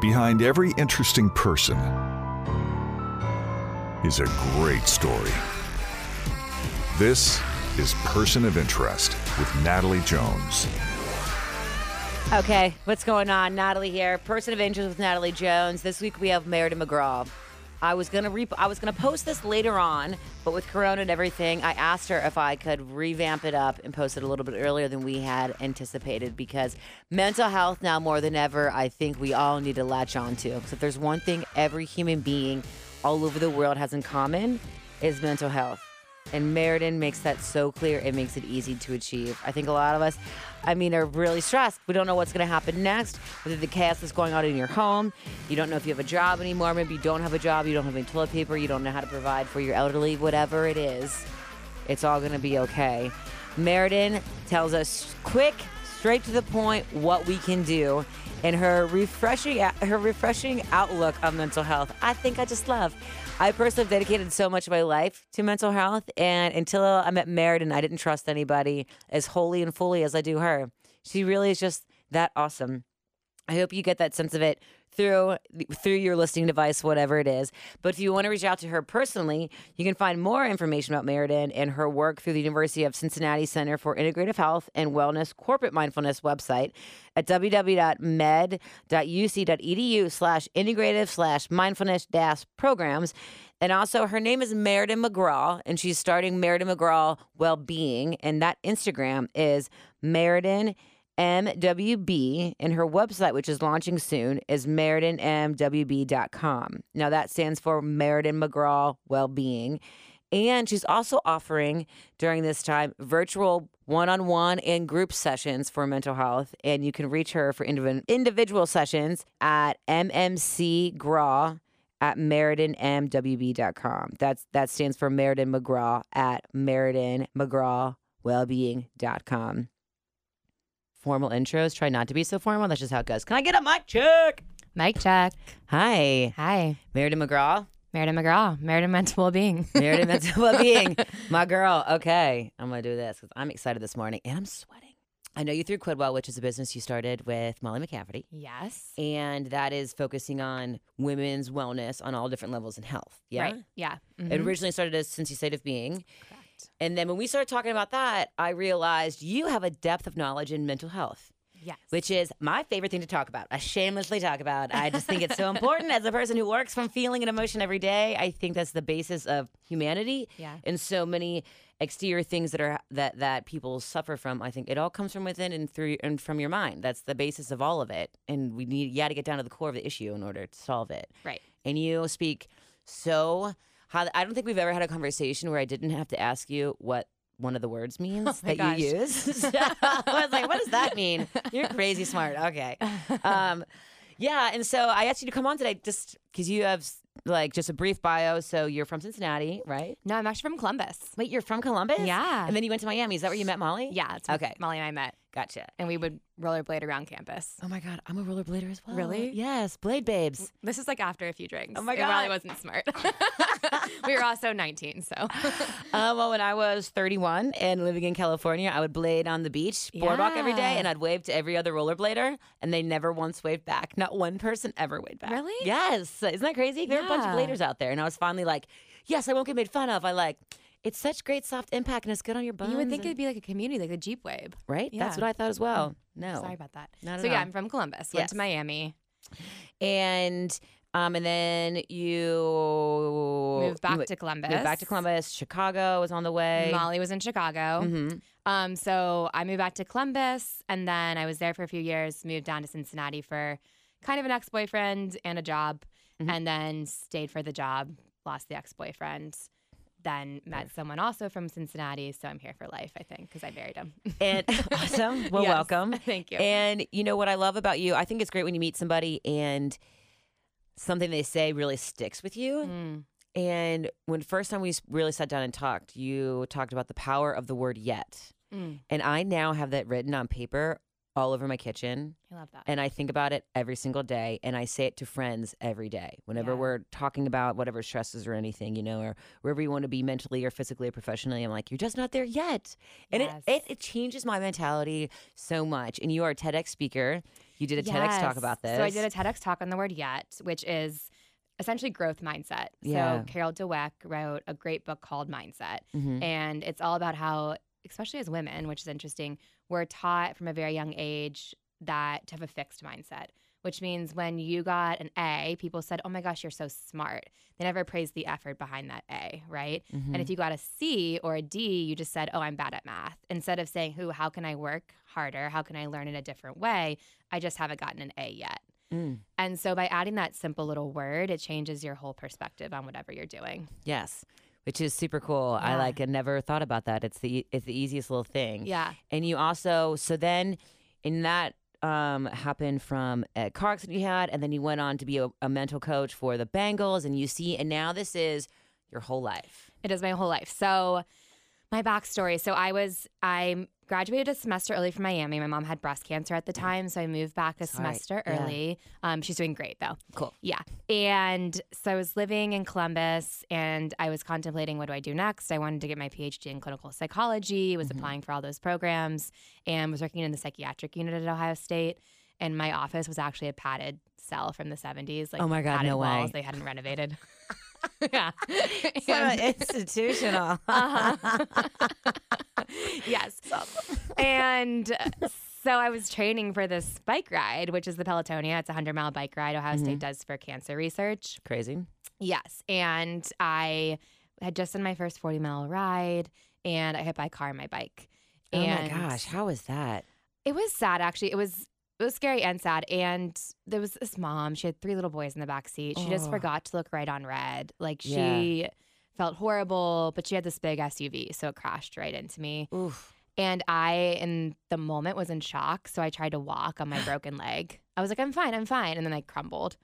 Behind every interesting person is a great story. This is Person of Interest with Natalie Jones. Okay, what's going on? Natalie here, person of interest with Natalie Jones. This week we have Meriden McGraw. I was gonna re- I was gonna post this later on, but with Corona and everything, I asked her if I could revamp it up and post it a little bit earlier than we had anticipated because mental health now more than ever, I think we all need to latch on to. So if there's one thing every human being all over the world has in common, is mental health. And Meriden makes that so clear. It makes it easy to achieve. I think a lot of us, I mean, are really stressed. We don't know what's going to happen next. Whether the chaos that's going on in your home, you don't know if you have a job anymore. Maybe you don't have a job. You don't have any toilet paper. You don't know how to provide for your elderly. Whatever it is, it's all going to be okay. Meriden tells us quick, straight to the point, what we can do. And her refreshing, her refreshing outlook on mental health, I think I just love. I personally have dedicated so much of my life to mental health, and until I met Meriden, I didn't trust anybody as wholly and fully as I do her. She really is just that awesome. I hope you get that sense of it through through your listening device, whatever it is. But if you want to reach out to her personally, you can find more information about Meriden and her work through the University of Cincinnati Center for Integrative Health and Wellness Corporate Mindfulness website at www.med.uc.edu slash integrative slash mindfulness dash programs. And also, her name is Meriden McGraw, and she's starting Meriden McGraw Wellbeing, and that Instagram is Meriden MWB, and her website, which is launching soon, is MeridenMWB.com. Now, that stands for Meriden McGraw Wellbeing. And she's also offering during this time virtual one on one and group sessions for mental health. And you can reach her for indiv- individual sessions at mmcgraw at meridenmwb.com. That's, that stands for Meriden McGraw at meridenmcgrawwellbeing.com formal intros. Try not to be so formal. That's just how it goes. Can I get a mic check? Mic check. Hi, Hi. Meriden McGraw. Meriden McGraw. Meriden Mental Wellbeing. Meriden Mental Wellbeing. My girl. Okay, I'm gonna do this because I'm excited this morning and I'm sweating. I know you through Quidwell, which is a business you started with Molly McCafferty, yes. and that is focusing on women's wellness on all different levels in health. Yeah. Right. Yeah. It Mhm. originally started as Cincy State of Being. Correct. And then when we started talking about that, I realized you have a depth of knowledge in mental health. Yes. which is my favorite thing to talk about. I shamelessly talk about. I just think it's so important as a person who works from feeling and emotion every day. I think that's the basis of humanity. Yeah. And so many exterior things that are that that people suffer from. I think it all comes from within and through and from your mind. That's the basis of all of it. And we need you got to get down to the core of the issue in order to solve it. Right. And you speak so how I don't think we've ever had a conversation where I didn't have to ask you what one of the words means Oh that you gosh. use. I was like, what does that mean? You're crazy smart. Okay. Um, yeah. And so I asked you to come on today just because you have like just a brief bio. So you're from Cincinnati, right? No, I'm actually from Columbus. Wait, you're from Columbus? Yeah. And then you went to Miami. Is that where you met Molly? Yeah. Okay. Molly and I met, Gotcha. and we would rollerblade around campus. Oh my God. I'm a rollerblader as well. Really? Yes. Blade Babes. This is like after a few drinks. Oh my It probably wasn't smart. we were also 19, so. Uh, well, when I was 31 and living in California, I would blade on the beach, boardwalk every day, and I'd wave to every other rollerblader, and they never once waved back. Not one person ever waved back. Really? Yes. Isn't that crazy? There are a bunch of bladers out there, and I was finally like, yes, I won't get made fun of. I like, it's such great soft impact, and it's good on your bones. You would think it'd be like a community, like the Jeep Wave. right? That's what I thought as well. No. Sorry about that. Not at so, yeah, all. I'm from Columbus. Went Yes. to Miami. And um, and then you Moved back mo- to Columbus. Moved back to Columbus. Chicago was on the way. Molly was in Chicago. Mhm. Um, so I moved back to Columbus and then I was there for a few years, moved down to Cincinnati for kind of an ex boyfriend and a job, Mhm. and then stayed for the job, lost the ex boyfriend, then met someone also from Cincinnati. So I'm here for life, I think, because I married him. And awesome. Well, Yes. welcome. Thank you. And you know what I love about you? I think it's great when you meet somebody and something they say really sticks with you. Mm, And when first time we really sat down and talked, you talked about the power of the word yet. mm, And I now have that written on paper all over my kitchen. I love that. And I think about it every single day. And I say it to friends every day. Whenever Yeah. we're talking about whatever stresses or anything, you know, or wherever you want to be mentally or physically or professionally, I'm like, you're just not there yet. And Yes. it, it, it changes my mentality so much. And you are a TEDx speaker. You did a TEDx talk about this. So I did a TEDx talk on the word yet, which is essentially growth mindset. Yeah. So Carol Dweck wrote a great book called Mindset. Mhm. And it's all about how, especially as women, which is interesting, we're taught from a very young age that to have a fixed mindset, which means when you got an A, people said, Oh my gosh, you're so smart. They never praised the effort behind that A, right? Mhm. And if you got a C or a D, you just said, Oh, I'm bad at math. Instead of saying, Who, how can I work harder? How can I learn in a different way? I just haven't gotten an A yet. Mm. And so by adding that simple little word, it changes your whole perspective on whatever you're doing. Yes, which is super cool. I like. I never thought about that. It's the it's the easiest little thing. Yeah. And you also so then in that um happened from a car accident you had, and then you went on to be a, a mental coach for the Bengals, and you see, and now this is your whole life. It is my whole life. So, my backstory. So, I was, I graduated a semester early from Miami. My mom had breast cancer at the time. So, I moved back a semester Yeah. early. Um, she's doing great though. Cool. Yeah. And so, I was living in Columbus and I was contemplating what do I do next? I wanted to get my PhD in clinical psychology, was Mm-hmm. applying for all those programs, and was working in the psychiatric unit at Ohio State. And my office was actually a padded cell from the 70s. Like Oh my God, padded no way. walls. They hadn't renovated. yeah. So And- institutional. uh-huh. yes. and so I was training for this bike ride, which is the Pelotonia. It's a 100 mile bike ride Ohio Mm-hmm. State does for cancer research. Crazy. Yes. And I had just done my first 40 mile ride and I hit by car on my bike. Oh my gosh, how was that? It was sad, actually. It was. It was scary and sad. And there was this mom. She had three little boys in the back seat. She just Oh. forgot to look right on red. Like Yeah. she felt horrible, but she had this big SUV, so it crashed right into me. Oof. And I, in the moment, was in shock. So I tried to walk on my broken leg. I was like, I'm fine, I'm fine. And then I crumbled.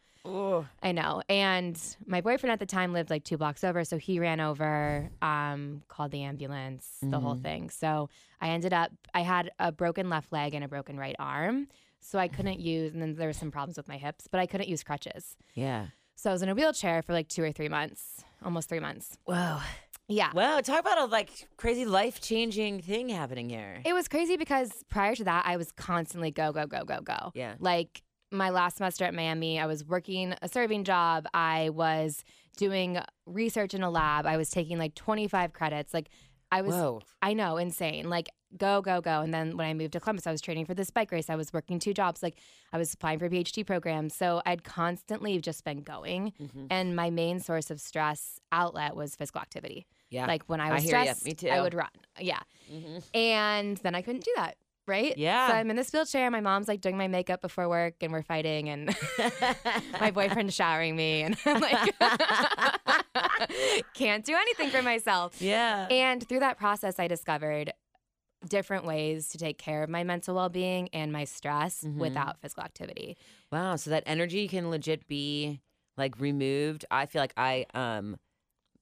I know. And my boyfriend at the time lived like two blocks over. So he ran over, um, called the ambulance, the whole Mhm. thing. So I ended up, I had a broken left leg and a broken right arm. So I couldn't use, and then there were some problems with my hips, but I couldn't use crutches. Yeah. So I was in a wheelchair for like two or three months, almost three months. Whoa. Yeah. Wow. Talk about a like crazy life changing thing happening here. It was crazy because prior to that, I was constantly go, go, go, go, go. Yeah. Like my last semester at Miami, I was working a serving job. I was doing research in a lab. I was taking like 25 credits. Like I was, Whoa. I know, insane. Like go, go, go. And then when I moved to Columbus, I was training for this bike race. I was working two jobs. Like I was applying for PhD programs. So I'd constantly just been going. Mhm. And my main source of stress outlet was physical activity. Yeah. Like when I I was ya. stressed, Me too. I would run. Yeah. Mhm. And then I couldn't do that. Right? Yeah. So I'm in this wheelchair. My mom's like doing my makeup before work and we're fighting and my boyfriend's showering me and I'm like can't do anything for myself. yeah. And through that process I discovered different ways to take care of my mental well-being and my stress Mhm. without physical activity. Wow, so that energy can legit be like removed. I feel like I um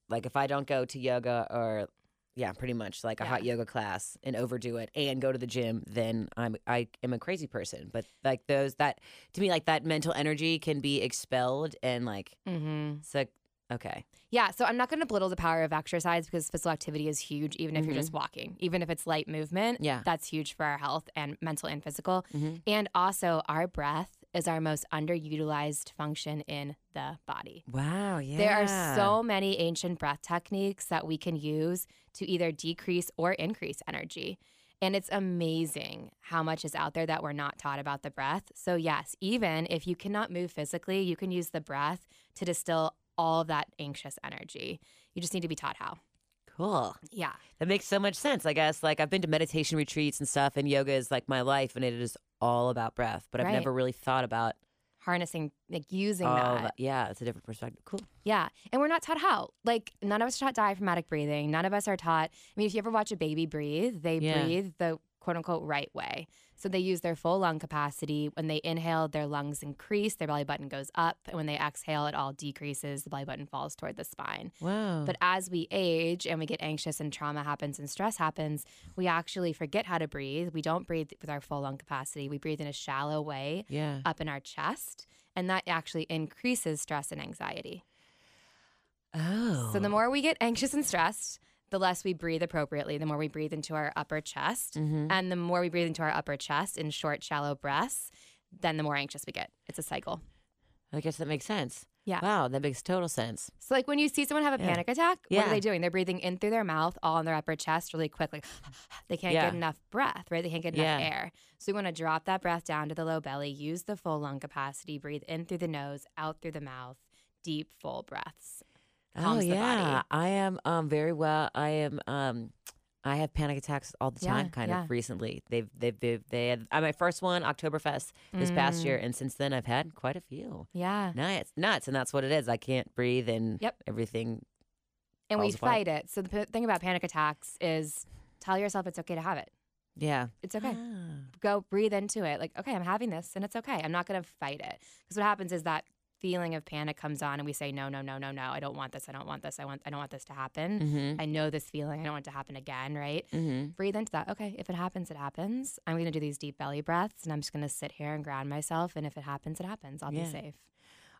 like if I don't go to yoga or yeah, pretty much like a Yeah. hot yoga class and overdo it and go to the gym, then I'm I am a crazy person. But like those that to me like that mental energy can be expelled and like Mm-hmm. it's like okay. Yeah, so I'm not going to belittle the power of exercise because physical activity is huge, even if you're just walking, even if it's light movement. Yeah. That's huge for our health and mental and physical. Mhm. And also, our breath is our most underutilized function in the body. Wow, yeah. There are so many ancient breath techniques that we can use to either decrease or increase energy. And it's amazing how much is out there that we're not taught about the breath. So, yes, even if you cannot move physically, you can use the breath to distill all of that anxious energy. You just need to be taught how. cool. Yeah. That makes so much sense. I guess like I've been to meditation retreats and stuff and yoga is like my life and it is all about breath, but I've Right. never really thought about Harnessing, like using all that. that. Yeah, it's a different perspective. Cool. Yeah. And we're not taught how. Like, none of us are taught diaphragmatic breathing. None of us are taught. I mean, if you ever watch a baby breathe, they Yeah. breathe the quote unquote right way. So they use their full lung capacity. When they inhale, their lungs increase, their belly button goes up. And when they exhale, it all decreases. The belly button falls toward the spine. Wow. But as we age and we get anxious and trauma happens and stress happens, we actually forget how to breathe. We don't breathe with our full lung capacity. We breathe in a shallow way yeah. up in our chest. And that actually increases stress and anxiety. Oh. So the more we get anxious and stressed, the less we breathe appropriately, the more we breathe into our upper chest. Mhm. And the more we breathe into our upper chest in short, shallow breaths, then the more anxious we get. It's a cycle. I guess that makes sense. Yeah. Wow, that makes total sense. So, like when you see someone have a Yeah. panic attack, what are they doing? They're breathing in through their mouth, all in their upper chest, really quick. Like they can't Yeah. get enough breath, right? They can't get enough Yeah. air. So, you want to drop that breath down to the low belly, use the full lung capacity, breathe in through the nose, out through the mouth, deep, full breaths. Oh yeah. I am um very well. I am um. I have panic attacks all the Yeah, time. Kind yeah. of recently, they've they've they've they had uh, my first one Oktoberfest this past year, Mm. and since then I've had quite a few. Yeah. No, it's nuts, and that's what it is. I can't breathe, and Yep. everything. And we falls apart. fight it. So, the p- thing about panic attacks is tell yourself it's okay to have it. Yeah. It's okay. Ah. go breathe into it. Like, okay, I'm having this and it's okay. I'm not going to fight it. Because what happens is that feeling of panic comes on and we say, no, no, no, no, no. I don't want this. I don't want this. I want, I don't want this to happen. Mhm. I know this feeling. I don't want it to happen again. Right. Mhm. Breathe into that. Okay. If it happens, it happens. I'm going to do these deep belly breaths and I'm just going to sit here and ground myself. And if it happens, it happens. I'll Yeah. be safe.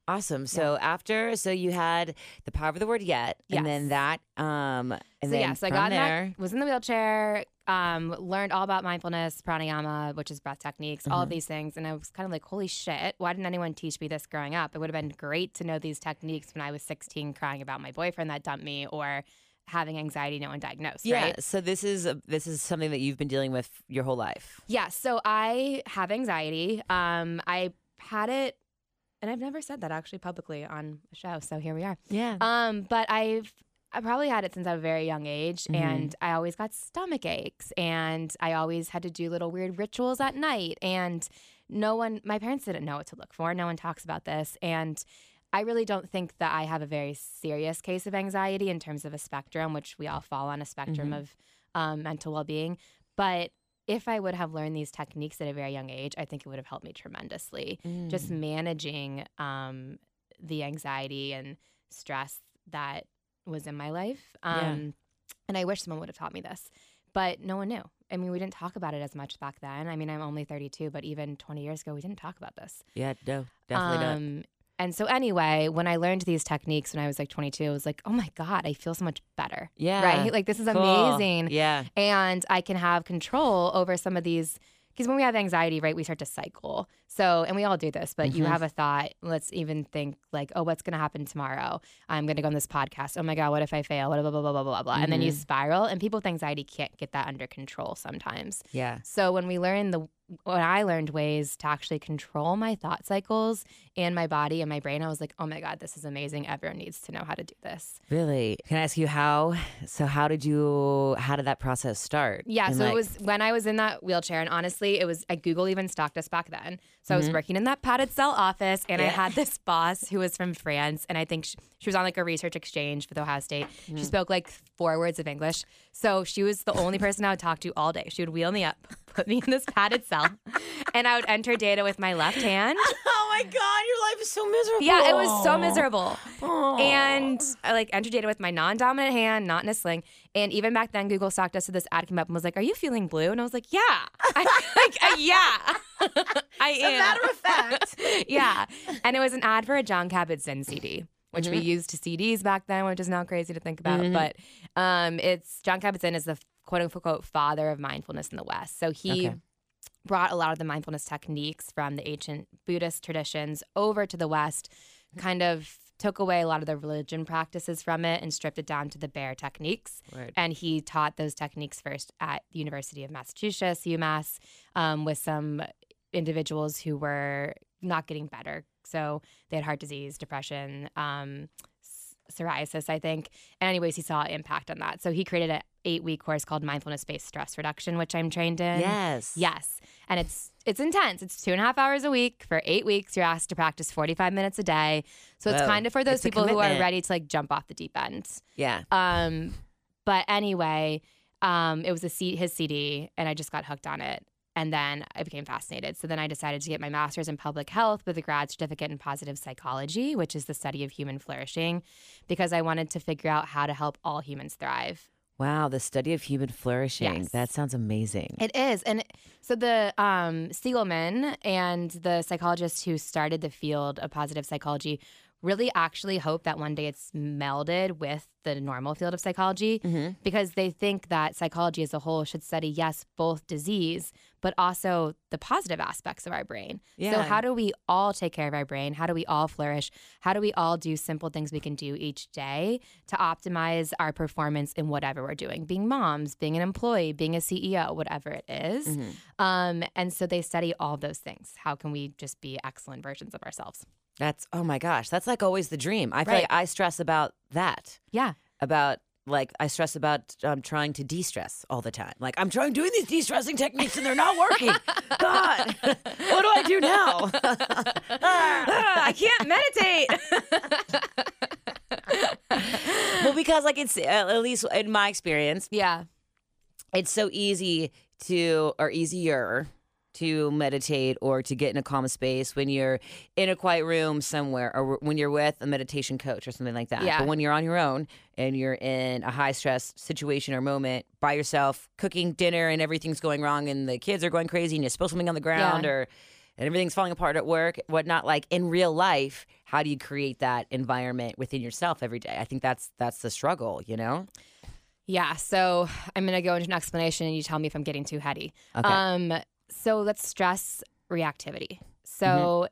Awesome. So after, so you had the power of the word yet, and then that, um, and so then yeah, so I got there. that, was in the wheelchair, um, learned all about mindfulness, pranayama, which is breath techniques, all of these things, and I was kind of like, holy shit, why didn't anyone teach me this growing up? It would have been great to know these techniques when I was 16, crying about my boyfriend that dumped me, or having anxiety no one diagnosed. Yeah. Right? So this is a, this is something that you've been dealing with your whole life. Yeah. So I have anxiety. Um, I had it, and I've never said that actually publicly on a show. So here we are. Yeah. Um, but I've I probably had it since I was a very young age, Mhm. and I always got stomach aches, and I always had to do little weird rituals at night, and no one, my parents didn't know what to look for. No one talks about this, and I really don't think that I have a very serious case of anxiety in terms of a spectrum, which we all fall on a spectrum Mhm. of um, mental well being. But if I would have learned these techniques at a very young age, I think it would have helped me tremendously just Mm. managing um, the anxiety and stress that was in my life. Yeah. Um, And I wish someone would have taught me this, but no one knew. I mean, we didn't talk about it as much back then. I mean, I'm only 32, but even 20 years ago, we didn't talk about this. yeah. No. Definitely not. And so, anyway, when I learned these techniques when I was like 22, I was like, oh my God, I feel so much better. Yeah. Right? Like, this is Cool. amazing Yeah. and I can have control over some of these. Because when we have anxiety, right, we start to cycle. So, and we all do this, but you Mhm. have a thought. Let's even think like, oh, what's going to happen tomorrow? I'm going to go on this podcast. Oh my God, what if I fail? What Blah, blah, blah, blah, blah, blah, blah. And then you Mhm. spiral, and people with anxiety can't get that under control sometimes. Yeah. So, when we learn the, when I learned ways to actually control my thought cycles and my body and my brain, I was like, oh my God, this is amazing. Everyone needs to know how to do this. Really? Can I ask you how? So how did you? How did that process start? Yeah, And, so like- it was when I was in that wheelchair, and honestly, it was uh, Google even stalked us back then. So I was working in that padded cell office, and I Mm-hmm. Had this boss who was from France, and I think she, she was on like a research exchange for the Ohio State. Mm. She spoke like four words of English, so she was the only person I would talk to all day. She would wheel me up, put me in this padded cell, and I would enter data with my left hand. Oh my God, your life is so miserable. Yeah, it was so miserable. Oh. And I like entered data with my non-dominant hand, not in a sling. And even back then, Google stalked us. So this ad came up and was like, "Are you feeling blue?" And I was like, "Yeah, I, like, uh, yeah, I am." matter of fact. yeah. And it was an ad for a John Kabat-Zinn CD, which we used to CDs back then, which is now crazy to think about. Mhm. But um, it's John Kabat-Zinn is the quote unquote father of mindfulness in the West. So he Okay. brought a lot of the mindfulness techniques from the ancient Buddhist traditions over to the West, kind of took away a lot of the religion practices from it and stripped it down to the bare techniques. Word. And he taught those techniques first at the University of Massachusetts, UMass, um, with some individuals who were not getting better. So they had heart disease, depression, um, psoriasis, I think. And anyways, he saw impact on that. So he created an eight-week course called Mindfulness-Based Stress Reduction, which I'm trained in. Yes. Yes. And it's it's intense. It's two and a half hours a week for eight weeks. You're asked to practice 45 minutes a day. So it's Whoa. kind of for those It's people who are ready to like jump off the deep end. Yeah. Um, but anyway, um, it was a C- his CD, and I just got hooked on it. And then I became fascinated. So then I decided to get my master's in public health with a grad certificate in positive psychology, which is the study of human flourishing, because I wanted to figure out how to help all humans thrive. Wow. The study of human flourishing. Yes. That sounds amazing. It is. And so the um, Seligman and the psychologist who started the field of positive psychology really actually hope that one day it's melded with the normal field of psychology Mm-hmm. because they think that psychology as a whole should study, yes, both disease, but also the positive aspects of our brain. So, how do we all take care of our brain? How do we all flourish? How do we all do simple things we can do each day to optimize our performance in whatever we're doing? Being moms, being an employee, being a CEO, whatever it is. Mm-hmm. Um, and so they study all those things. How can we just be excellent versions of ourselves? That's oh my gosh, that's like always the dream. I feel Right. like I stress about that. Yeah. About like I stress about um, trying to de-stress all the time. Like I'm trying doing these de-stressing techniques and they're not working. God, what do I do now? I can't meditate. well, because like it's uh, at least in my experience, yeah. it's so easy to or easier to meditate or to get in a calm space when you're in a quiet room somewhere or when you're with a meditation coach or something like that. Yeah. But when you're on your own and you're in a high stress situation or moment by yourself, cooking dinner and everything's going wrong and the kids are going crazy and you spill something on the ground Yeah. or and everything's falling apart at work, whatnot, like in real life, how do you create that environment within yourself every day? I think that's that's the struggle, you know? Yeah. So I'm to go into an explanation and you tell me if I'm getting too heady. Okay. Um, so that's stress reactivity. So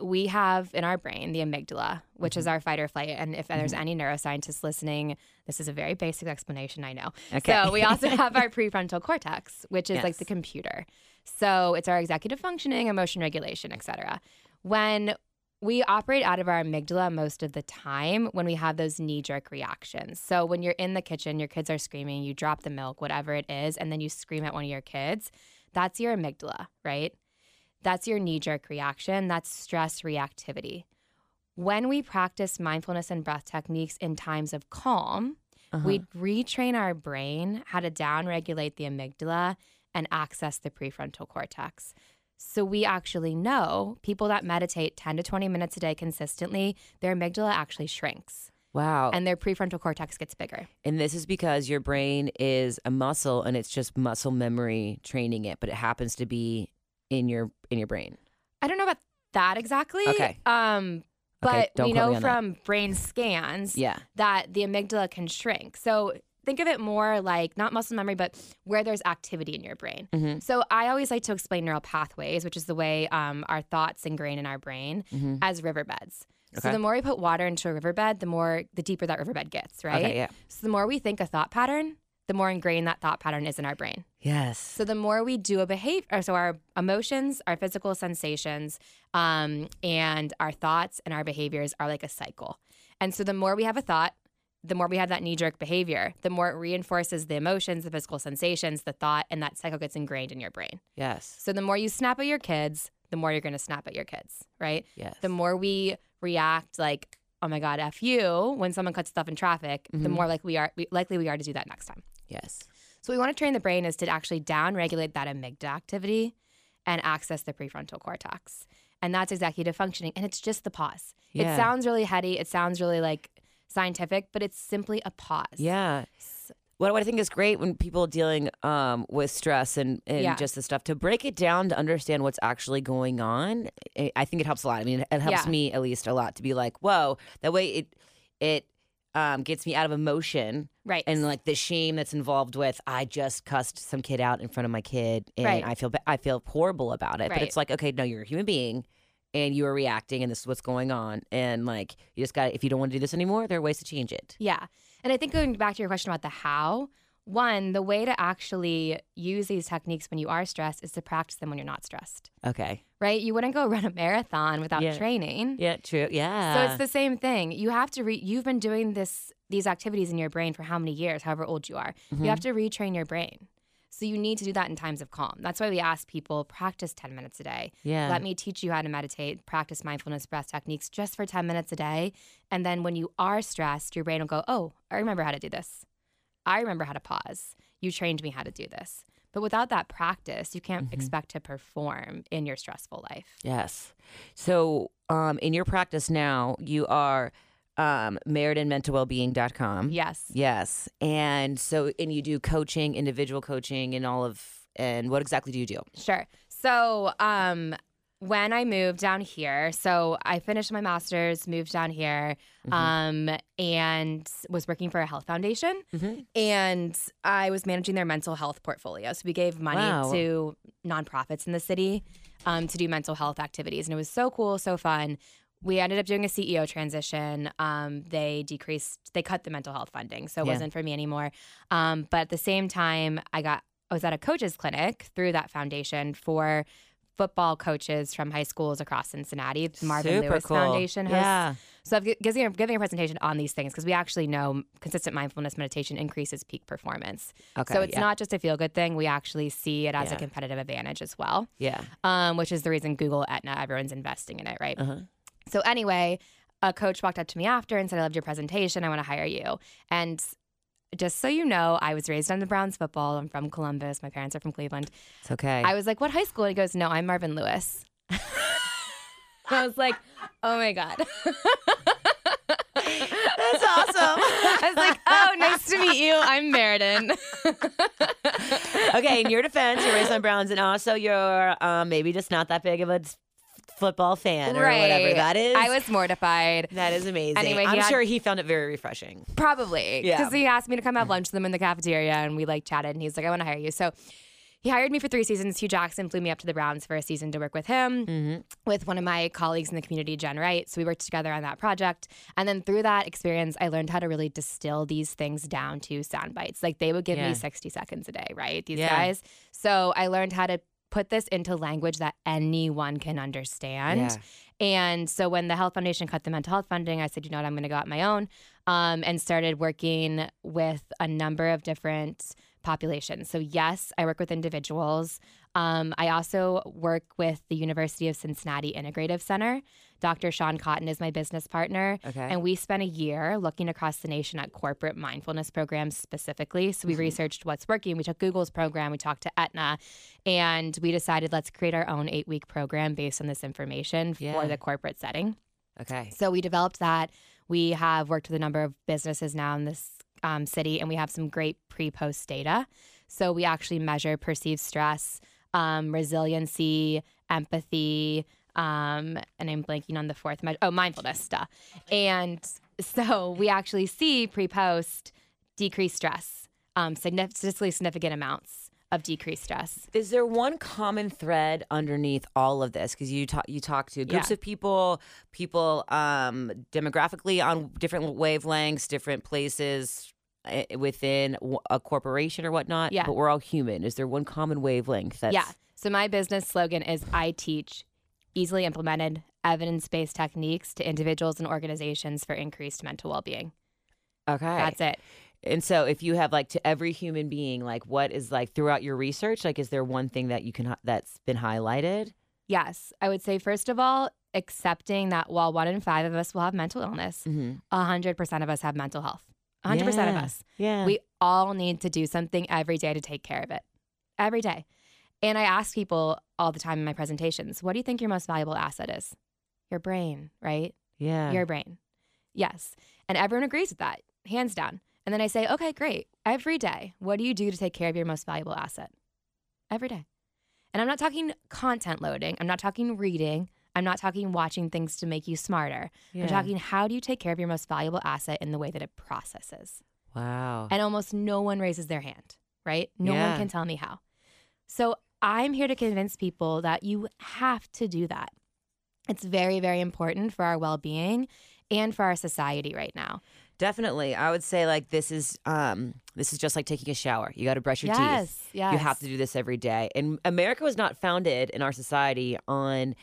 mm-hmm. we have in our brain the amygdala, which is mm-hmm. our fight or flight. And if there's mm-hmm. any neuroscientists listening, this is a very basic explanation, I know. Okay. So we also have our prefrontal cortex, which is like the computer. So it's our executive functioning, emotion regulation, etc. When we operate out of our amygdala most of the time when we have those knee jerk reactions. So when you're in the kitchen, your kids are screaming, you drop the milk, whatever it is, and then you scream at one of your kids, that's your amygdala, right? That's your knee jerk reaction. That's stress reactivity. When we practice mindfulness and breath techniques in times of calm, uh-huh. we retrain our brain how to downregulate the amygdala and access the prefrontal cortex. So we actually know people that meditate 10 to 20 minutes a day consistently, their amygdala actually shrinks Wow. and their prefrontal cortex gets bigger. And this is because your brain is a muscle and it's just muscle memory training it, but it happens to be in your in your brain. I don't know about that exactly. Okay. Um, but don't we know on that. from brain scans Yeah. that the amygdala can shrink. So think of it more like not muscle memory, but where there's activity in your brain. Mm-hmm. So I always like to explain neural pathways, which is the way um, our thoughts ingrain in our brain, Mm-hmm. as riverbeds. So the more we put water into a riverbed, the more the deeper that riverbed gets, right? Okay, yeah. So the more we think a thought pattern, the more ingrained that thought pattern is in our brain. Yes. So the more we do a behavior, so our emotions, our physical sensations, um, and our thoughts and our behaviors are like a cycle. And so the more we have a thought, the more we have that knee jerk behavior, the more it reinforces the emotions, the physical sensations, the thought, and that cycle gets ingrained in your brain. Yes. So the more you snap at your kids, the more you're going to snap at your kids, right? Yes. The more we react like, "Oh my god, f you" when someone cuts stuff in traffic, the mm-hmm. more like we are we, likely we are to do that next time. yes. So, what we want to train the brain is to actually down regulate that amygdala activity and access the prefrontal cortex. And that's executive functioning. And it's just the pause. Yeah. It sounds really heady. It sounds really like scientific, but it's simply a pause. Yeah. What I think is great when people dealing um, with stress and, and Yeah. just the stuff to break it down to understand what's actually going on. I I think it helps a lot. I mean, it helps Yeah. me at least a lot to be like, whoa, that way it it um, gets me out of emotion Right. and like the shame that's involved with I just cussed some kid out in front of my kid and Right. I feel I feel horrible about it. But it's like okay, no, you're a human being and you are reacting and this is what's going on and like you just got to if you don't want to do this anymore, there are ways to change it. Yeah. And I think going back to your question about the how, one, the way to actually use these techniques when you are stressed is to practice them when you're not stressed, Okay. right? You wouldn't go run a marathon without Yeah. training. Yeah, true. Yeah. So it's the same thing. You have to re- you've been doing this these activities in your brain for how many years, however old you are. Mm-hmm. You have to retrain your brain. So you need to do that in times of calm. That's why we ask people practice 10 minutes a day. Yeah. Let me teach you how to meditate, practice mindfulness breath techniques just for 10 minutes a day. And then when you are stressed, your brain will go, "Oh, I remember how to do this. I remember how to pause. You trained me how to do this." But without that practice, you can't Mm-hmm. expect to perform in your stressful life. Yes. So, um, in your practice now, you are um, MeridenMentalWellbeing.com. Yes. Yes. And so, and you do coaching, individual coaching, and all of, and what exactly do you do? Sure. So, um, when I moved down here, so I finished my master's, moved down here, Mm-hmm. um, and was working for a health foundation. Mhm. And I was managing their mental health portfolio. So we gave money Wow. to nonprofits in the city um, to do mental health activities. And it was so cool, so fun. We ended up doing a CEO transition. Um, they decreased, they cut the mental health funding. So it Yeah. wasn't for me anymore. Um, but at the same time, I got, I was at a coaches clinic through that foundation for football coaches from high schools across Cincinnati. The Marvin Super Lewis cool. Foundation hosts. Yeah. So I'm gi- giving a, giving a presentation on these things because we actually know consistent mindfulness meditation increases peak performance. Okay. so it's yeah. not just a feel good thing. We actually see it as Yeah. a competitive advantage as well, Yeah. um, which is the reason Google, Aetna, everyone's investing in it, right? Uh-huh. So anyway, a coach walked up to me after and said, "I loved your presentation. I want to hire you." And just so you know, I was raised on the Browns football. I'm from Columbus. My parents are from Cleveland. It's okay. I was like, "What high school?" And he goes, "No, I'm Marvin Lewis." I was like, "Oh my god." That's awesome. I was like, "Oh, nice to meet you. I'm Meriden." okay, in your defense, you're raised on Browns, and also you're um, maybe just not that big of a football fan or whatever that is. I was mortified. That is amazing. Anyway, I'm had- sure he found it very refreshing. Probably. Yeah. Because he asked me to come have lunch with him in the cafeteria and we like chatted and he's like, I want to hire you. So he hired me for three seasons. Hue Jackson flew me up to the Browns for a season to work with him Mm-hmm. with one of my colleagues in the community, Jen Wright. So we worked together on that project. And then through that experience, I learned how to really distill these things down to sound bites. Like they would give Yeah. me 60 seconds a day, right? These Yeah. guys. So I learned how to put this into language that anyone can understand. Yeah. And so when the Health Foundation cut the mental health funding, I said, you know what, I'm going to go out my own um, and started working with a number of different populations. So, yes, I work with individuals. Um, I also work with the University of Cincinnati Integrative Center. Dr. Sian Cotton is my business partner. Okay. And we spent a year looking across the nation at corporate mindfulness programs specifically. So we Mm-hmm. researched what's working. We took Google's program, we talked to Aetna, and we decided let's create our own eight week program based on this information Yeah. for the corporate setting. Okay. So we developed that. We have worked with a number of businesses now in this um, city, and we have some great pre post data. So we actually measure perceived stress, um, resiliency, empathy, um, and I'm blanking on the fourth measure. Oh, mindfulness stuff. And so we actually see pre post decreased stress, um, statistically significant amounts of decreased stress. Is there one common thread underneath all of this? Because you talk, you talk to groups Yeah. of people, people um, demographically on different wavelengths, different places eh, within a corporation or whatnot. Yeah. But we're all human. Is there one common wavelength? That's, Yeah. So my business slogan is I teach easily implemented evidence based techniques to individuals and organizations for increased mental well being. Okay. That's it. And so, if you have like to every human being, like what is like throughout your research, like is there one thing that you can that's been highlighted? Yes. I would say, first of all, accepting that while one in five of us will have mental illness, Mm-hmm. 100% of us have mental health. 100% of us. Yeah. We all need to do something every day to take care of it. Every day. And I ask people all the time in my presentations, what do you think your most valuable asset is? Your brain, right? yeah. your brain. Yes. And everyone agrees with that, hands down. And then I say, okay, great. Every day, what do you do to take care of your most valuable asset? Every day. And I'm not talking content loading. I'm not talking reading. I'm not talking watching things to make you smarter. yeah. I'm talking how do you take care of your most valuable asset in the way that it processes? Wow. And almost no one raises their hand, right? No Yeah. one can tell me how. So I'm here to convince people that you have to do that. It's very, very important for our well being and for our society right now. Definitely. I would say like this is um this is just like taking a shower. You got to brush your teeth. yes, yes. You have to do this every day. And America was not founded in our society on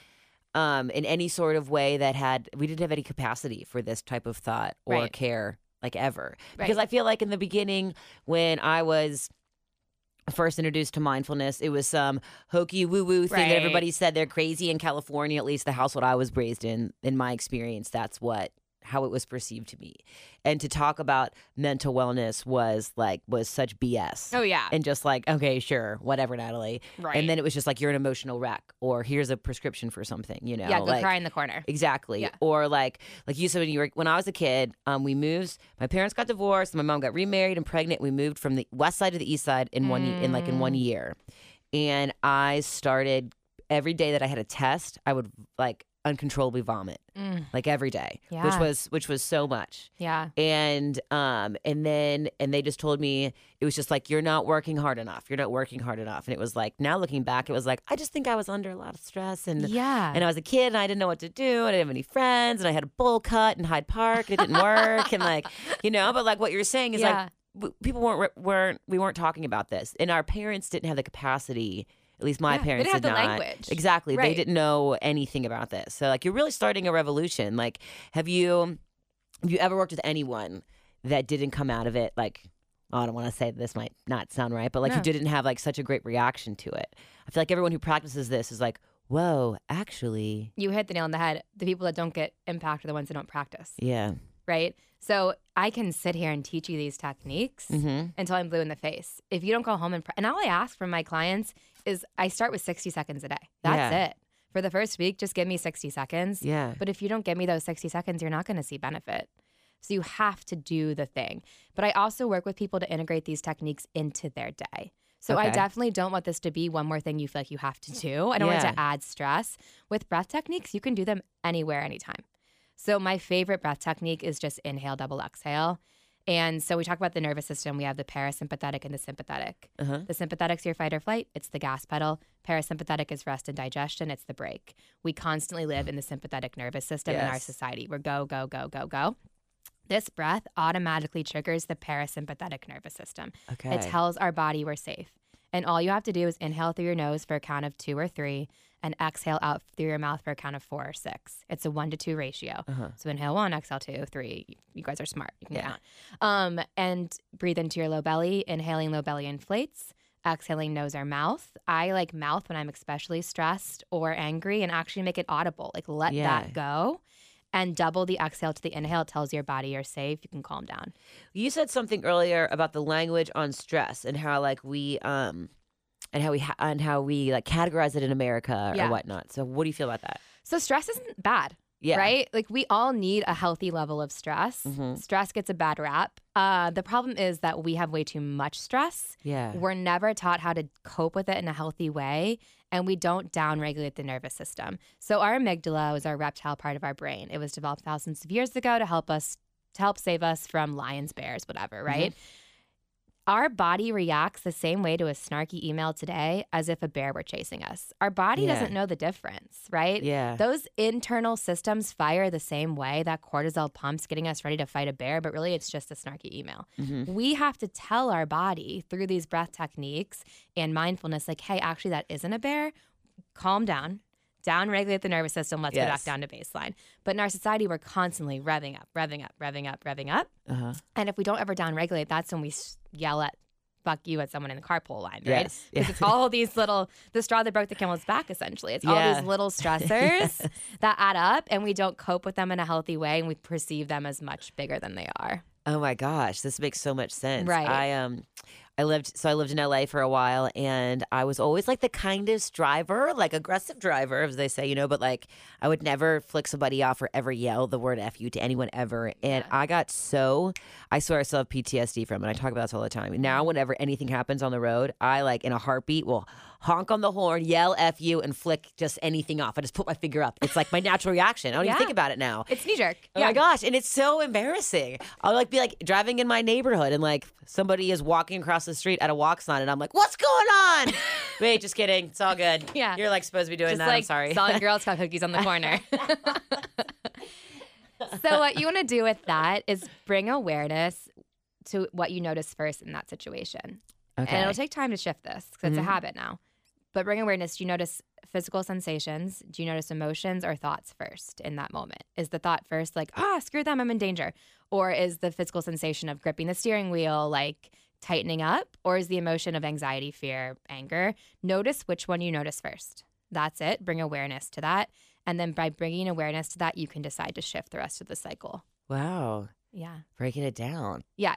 um in any sort of way that had we didn't have any capacity for this type of thought or Right. care like ever. Because I feel like in the beginning when I was first introduced to mindfulness, it was some hokey woo woo thing Right. that everybody said they're crazy in California, at least the household I was raised in, in my experience, that's what how it was perceived to me. And to talk about mental wellness was like was such BS. Oh, yeah. And just like, okay, sure, whatever, Natalie. right. And then it was just like you're an emotional wreck, or here's a prescription for something, you know? yeah, go like, cry in the corner. Exactly. Yeah. Or like like you said when you were when I was a kid, um, we moved. My parents got divorced. My mom got remarried and pregnant. We moved from the west side to the east side in one in like in one Mm. year, and I started every day that I had a test, I would like uncontrollably vomit, like every day, which was which was so much. Yeah. And um and then and they just told me it was just like you're not working hard enough. You're not working hard enough. And it was like now looking back, it was like I just think I was under a lot of stress and Yeah. and I was a kid and I didn't know what to do. And I didn't have any friends and I had a bowl cut in Hyde Park. And it didn't work. and like, you know, but like what you're saying is Yeah. like people weren't weren't we weren't talking about this, and our parents didn't have the capacity. At least my Yeah, they parents did the language. Exactly, they didn't know anything about this. So like, you're really starting a revolution. Like, have you have you ever worked with anyone that didn't come out of it like? Oh, I don't want to say this might not sound right, but like No. didn't have like such a great reaction to it. I feel like everyone who practices this is like, whoa, actually, you hit the nail on the head. The people that don't get impact are the ones that don't practice, yeah. right? So I can sit here and teach you these techniques Mm-hmm. until I'm blue in the face. If you don't go home and pra- and all I ask from my clients is I start with 60 seconds a day. That's Yeah. it. For the first week, just give me 60 seconds. Yeah. But if you don't give me those 60 seconds, you're not going to see benefit. So you have to do the thing. But I also work with people to integrate these techniques into their day. So I definitely don't want this to be one more thing you feel like you have to do. I don't want to add stress. With breath techniques, you can do them anywhere, anytime. So my favorite breath technique is just inhale, double exhale. And so we talk about the nervous system. We have the parasympathetic and the sympathetic. Uh-huh. The sympathetic's your fight or flight, it's the gas pedal. Parasympathetic is rest and digestion, it's the brake. We constantly live in the sympathetic nervous system in our society. We're go, go, go, go, go. This breath automatically triggers the parasympathetic nervous system. Okay. It tells our body we're safe. And all you have to do is inhale through your nose for a count of two or three and exhale out through your mouth for a count of four or six. It's a one to two ratio. Uh-huh. So inhale one, exhale two, three. You guys are smart. You can Yeah. count. Um, and breathe into your low belly. Inhaling low belly inflates. Exhaling nose or mouth. I like mouth when I'm especially stressed or angry and actually make it audible. Like let Yeah. that go. And double the exhale to the inhale. It tells your body you're safe. You can calm down. You said something earlier about the language on stress and how like we um and how we ha- and how we like categorize it in America or Yeah. whatnot. So what do you feel about that? So stress isn't bad. Yeah. Right? Like we all need a healthy level of stress. Mhm. Stress gets a bad rap. Uh, the problem is that we have way too much stress. Yeah. We're never taught how to cope with it in a healthy way, and we don't downregulate the nervous system. So our amygdala is our reptile part of our brain. It was developed thousands of years ago to help us to help save us from lions, bears, whatever, right? Our body reacts the same way to a snarky email today as if a bear were chasing us. Our body Yeah. doesn't know the difference, right? Yeah. Those internal systems fire the same way. That cortisol pumps getting us ready to fight a bear, but really it's just a snarky email. Mhm. We have to tell our body through these breath techniques and mindfulness, like, hey, actually, that isn't a bear. Calm down, down regulate the nervous system. Let's get back down to baseline. But in our society, we're constantly revving up, revving up, revving up, revving up. Uh-huh. And if we don't ever down regulate, that's when we yell at fuck you at someone in the carpool line, right? Yes. Because it's all these little, the straw that broke the camel's back, essentially. It's all these little stressors that add up and we don't cope with them in a healthy way and we perceive them as much bigger than they are. Oh my gosh, this makes so much sense. Right. I um I lived so I lived in LA for a while and I was always like the kindest driver, like aggressive driver as they say, you know, but like I would never flick somebody off or ever yell the word F you to anyone ever. And I got so I swear I still have PTSD from it. I talk about this all the time. Now mm-hmm. whenever anything happens on the road, I like in a heartbeat will honk on the horn, yell F you, and flick just anything off. I just put my finger up. It's like my natural reaction. I don't even think about it now. It's knee jerk. Oh my gosh, and it's so embarrassing. I'll like be like driving in my neighborhood and like somebody is walking across the street at a walk sign and I'm like, "What's going on?" Wait, just kidding. It's all good. Yeah. You're like supposed to be doing Just that. like I'm sorry. selling Girl Scout cookies on the corner. so what you want to do with that is bring awareness to what you notice first in that situation. okay. And it'll take time to shift this because it's a Mhm. habit now. But bring awareness. Do you notice physical sensations? Do you notice emotions or thoughts first in that moment? Is the thought first like, ah, screw them, I'm in danger? Or is the physical sensation of gripping the steering wheel like tightening up? Or is the emotion of anxiety, fear, anger? Notice which one you notice first. That's it. Bring awareness to that. And then by bringing awareness to that, you can decide to shift the rest of the cycle. wow. Yeah. Breaking it down. Yeah.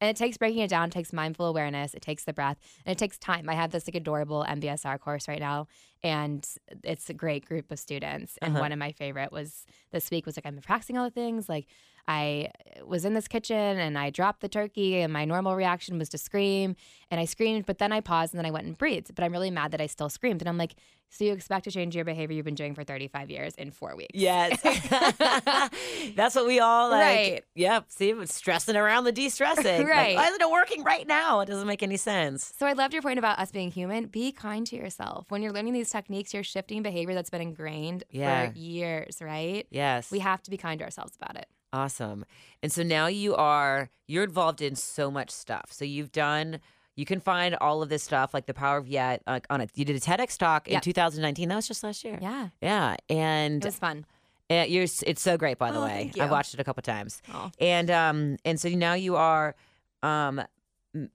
And it takes breaking it down, it takes mindful awareness, it takes the breath, and it takes time. I have this like adorable MBSR course right now, and it's a great group of students. And Uh-huh. one of my favorite was this week was like I'm practicing all the things. Like I was in this kitchen and I dropped the turkey, and my normal reaction was to scream, and I screamed, but then I paused and then I went and breathed. But I'm really mad that I still screamed, and I'm like, So you expect to change your behavior you've been doing for 35 years in four weeks. Yes. That's what we all like. Right. Yep. See, stressing around the de-stressing. Like, Right. why isn't it working right now? It doesn't make any sense. So I loved your point about us being human. Be kind to yourself. When you're learning these techniques, you're shifting behavior that's been ingrained Yeah. for years, right? Yes. We have to be kind to ourselves about it. Awesome. And so now you are you're involved in so much stuff. So you've done you can find all of this stuff like the power of yet like on it. You did a TEDx talk in 2019. That was just last year. Yeah. Yeah. And It was fun. uh, you're it's so great by the Oh, way. I've watched it a couple times. Oh. And um and so now you are um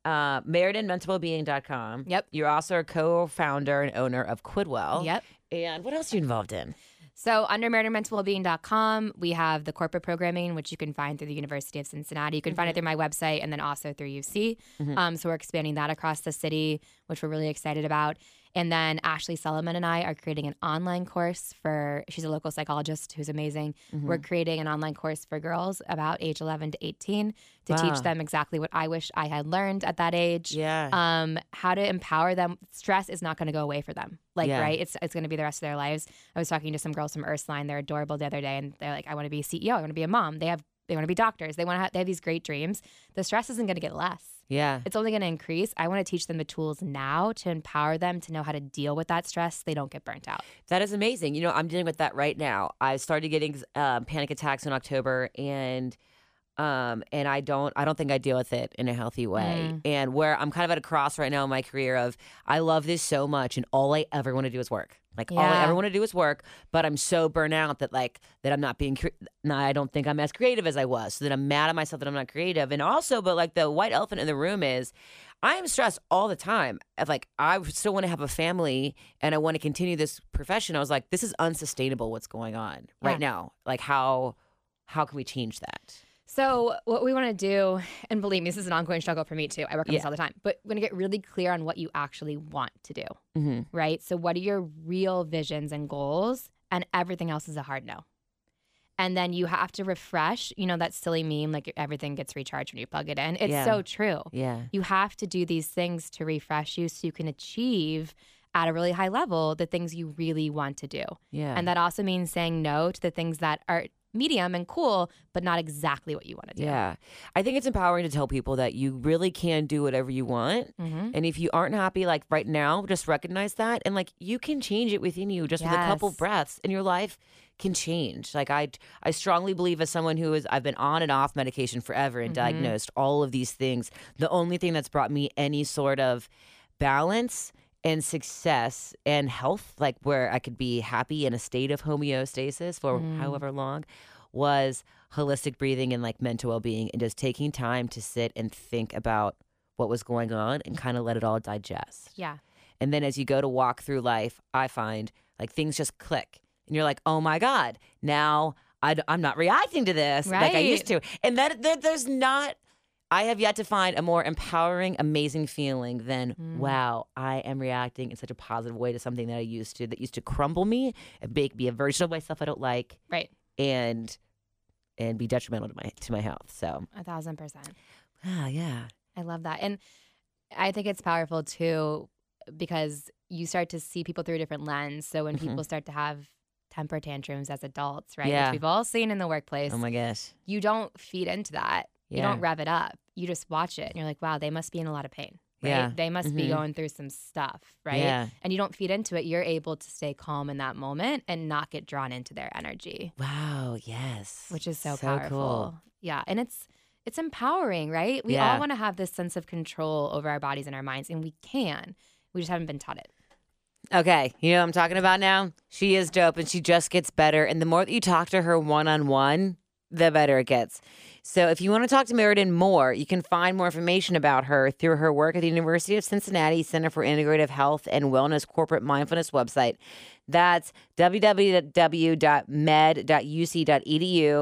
uh MeridenMentalWellbeing.com. Yep. You're also a co-founder and owner of Quidwell. Yep. And what else are you involved in? So under MeridenMentalWellbeing.com, we have the corporate programming, which you can find through the University of Cincinnati. You can find it through my website and then also through UC. Um, so we're expanding that across the city, which we're really excited about. And then Ashley Solomon and I are creating an online course for, she's a local psychologist who's amazing. We're creating an online course for girls about age 11 to 18 to Wow. teach them exactly what I wish I had learned at that age Yeah. um, how to empower them. Stress is not going to go away for them. Like, Yeah. right? It's it's going to be the rest of their lives. I was talking to some girls from Ursuline. They're adorable the other day, and they're like, "I want to be a CEO. I want to be a mom. They have they want to be doctors. They want to have they have these great dreams. The stress isn't going to get less. yeah. It's only going to increase. I want to teach them the tools now to empower them to know how to deal with that stress. so They don't get burnt out. That is amazing. You know, I'm dealing with that right now. I started getting um, panic attacks in October, and um, and I don't, I don't think I deal with it in a healthy way. Mm. And where I'm kind of at a cross right now in my career of, I love this so much, and all I ever want to do is work. Like all I ever want to do is work, but I'm so burnt out that like that I'm not being. Cre- now I don't think I'm as creative as I was, so that I'm mad at myself that I'm not creative. And also, but like the white elephant in the room is, I am stressed all the time. Of like I still want to have a family and I want to continue this profession. I was like, this is unsustainable. What's going on Yeah. right now? Like how how can we change that? So what we want to do, and believe me, this is an ongoing struggle for me too. I work on this all the time, but we're going to get really clear on what you actually want to do. Mm-hmm. right? So, what are your real visions and goals? And everything else is a hard no. And then you have to refresh, you know, that silly meme, like everything gets recharged when you plug it in. It's Yeah. so true. Yeah. You have to do these things to refresh you so you can achieve at a really high level the things you really want to do. Yeah. And that also means saying no to the things that are medium and cool, but not exactly what you want to do. yeah. I think it's empowering to tell people that you really can do whatever you want. Mm-hmm. And if you aren't happy, like right now, just recognize that. And like you can change it within you just with a couple breaths and your life can change. Like I I strongly believe as someone who is I've been on and off medication forever and Mhm. diagnosed all of these things. The only thing that's brought me any sort of balance and success and health, like where I could be happy in a state of homeostasis for Mm. however long, was holistic breathing and like mental well being and just taking time to sit and think about what was going on and kind of let it all digest. Yeah. And then as you go to walk through life, I find like things just click and you're like, oh my God, now I, am not reacting to this like I used to. And that, that there's not, I have yet to find a more empowering, amazing feeling than, Mm. wow, I am reacting in such a positive way to something that I used to, that used to crumble me and make me a version of myself I don't like Right. and and be detrimental to my to my health. So, A thousand percent. ah, yeah. I love that. And I think it's powerful too because you start to see people through a different lens. So when Mhm. people start to have temper tantrums as adults, right? Yeah. Which we've all seen in the workplace, Oh my gosh. you don't feed into that. You Yeah. don't rev it up. You just watch it and you're like, wow, they must be in a lot of pain. Right? Yeah. They must be Mhm. going through some stuff, right? Yeah. And you don't feed into it. You're able to stay calm in that moment and not get drawn into their energy, Wow. Yes. which is so, So powerful. cool. Yeah. And it's it's empowering, right? We Yeah. all want to have this sense of control over our bodies and our minds, and we can. We just haven't been taught it. Okay, you know what I'm talking about now? She is dope and she just gets better. And the more that you talk to her one on one, the better it gets. So if you want to talk to Meriden more, you can find more information about her through her work at the University of Cincinnati Center for Integrative Health and Wellness Corporate Mindfulness website. That's www.med.uc.edu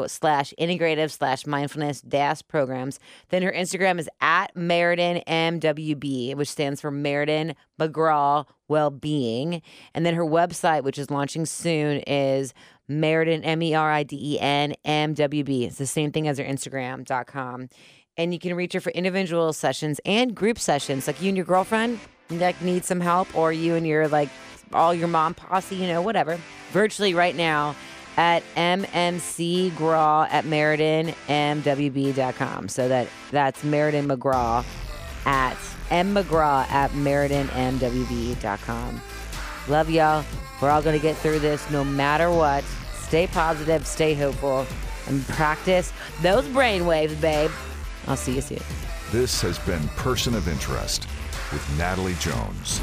slash integrative slash mindfulness dash programs. Then her Instagram is at Meriden MWB, which stands for Meriden McGraw Wellbeing. And then her website, which is launching soon, is Meriden, M E R I D E N M W B. It's the same thing as her Instagram.com. And you can reach her for individual sessions and group sessions, like you and your girlfriend. like need some help, or you and your like all your mom posse, you know, whatever, virtually right now at mmcgraw at meridenmwb.com. So that that's Meriden McGraw at mmcgraw at meridenmwb.com. Love y'all. We're all going to get through this no matter what. Stay positive, stay hopeful, and practice those brain waves, babe. I'll see you soon. This has been Person of Interest with Natalie Jones.